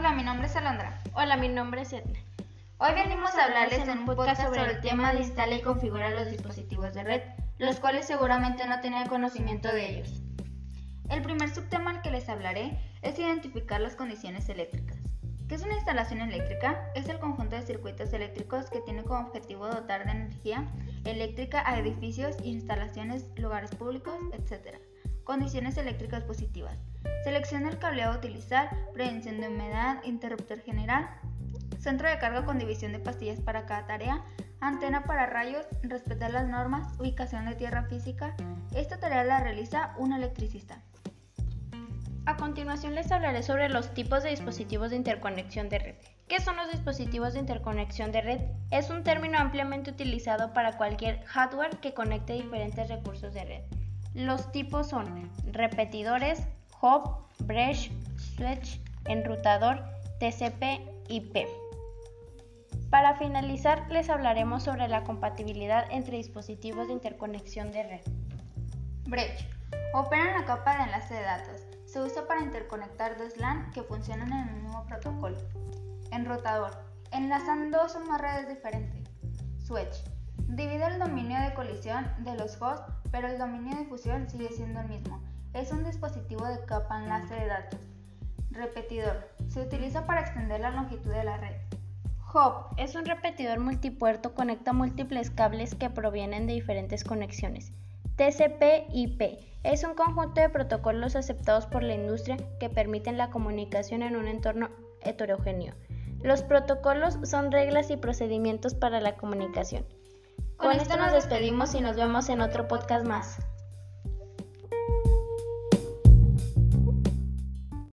nombre es Alondra. Hola, mi nombre es Edna. Hoy venimos a hablarles en un podcast sobre el tema de instalar y configurar los dispositivos de red, los cuales seguramente no tenían conocimiento de ellos. El primer subtema al que les hablaré es identificar las condiciones eléctricas. ¿Qué es una instalación eléctrica? Es el conjunto de circuitos eléctricos que tiene como objetivo dotar de energía eléctrica a edificios, instalaciones, lugares públicos, etc. Condiciones eléctricas positivas. Selecciona el cableado a utilizar, prevención de humedad, interruptor general, centro de carga con división de pastillas para cada tarea, antena para rayos, respetar las normas, ubicación de tierra física. Esta tarea la realiza un electricista. A continuación les hablaré sobre los tipos de dispositivos de interconexión de red. ¿Qué son los dispositivos de interconexión de red? Es un término ampliamente utilizado para cualquier hardware que conecte diferentes recursos de red. Los tipos son repetidores, hub, bridge, switch, enrutador, TCP, IP. Para finalizar, les hablaremos sobre la compatibilidad entre dispositivos de interconexión de red. Bridge. Opera en la capa de enlace de datos. Se usa para interconectar dos LAN que funcionan en el mismo protocolo. Enrutador. Enlazan dos o más redes diferentes. Switch. Divide el dominio de colisión de los hosts, pero el dominio de fusión sigue siendo el mismo. Es un dispositivo de capa enlace de datos. Repetidor. Se utiliza para extender la longitud de la red. Hub es un repetidor multipuerto, conecta múltiples cables que provienen de diferentes conexiones. TCP/IP es un conjunto de protocolos aceptados por la industria que permiten la comunicación en un entorno heterogéneo. Los protocolos son reglas y procedimientos para la comunicación. Con esto nos despedimos y nos vemos en otro podcast más.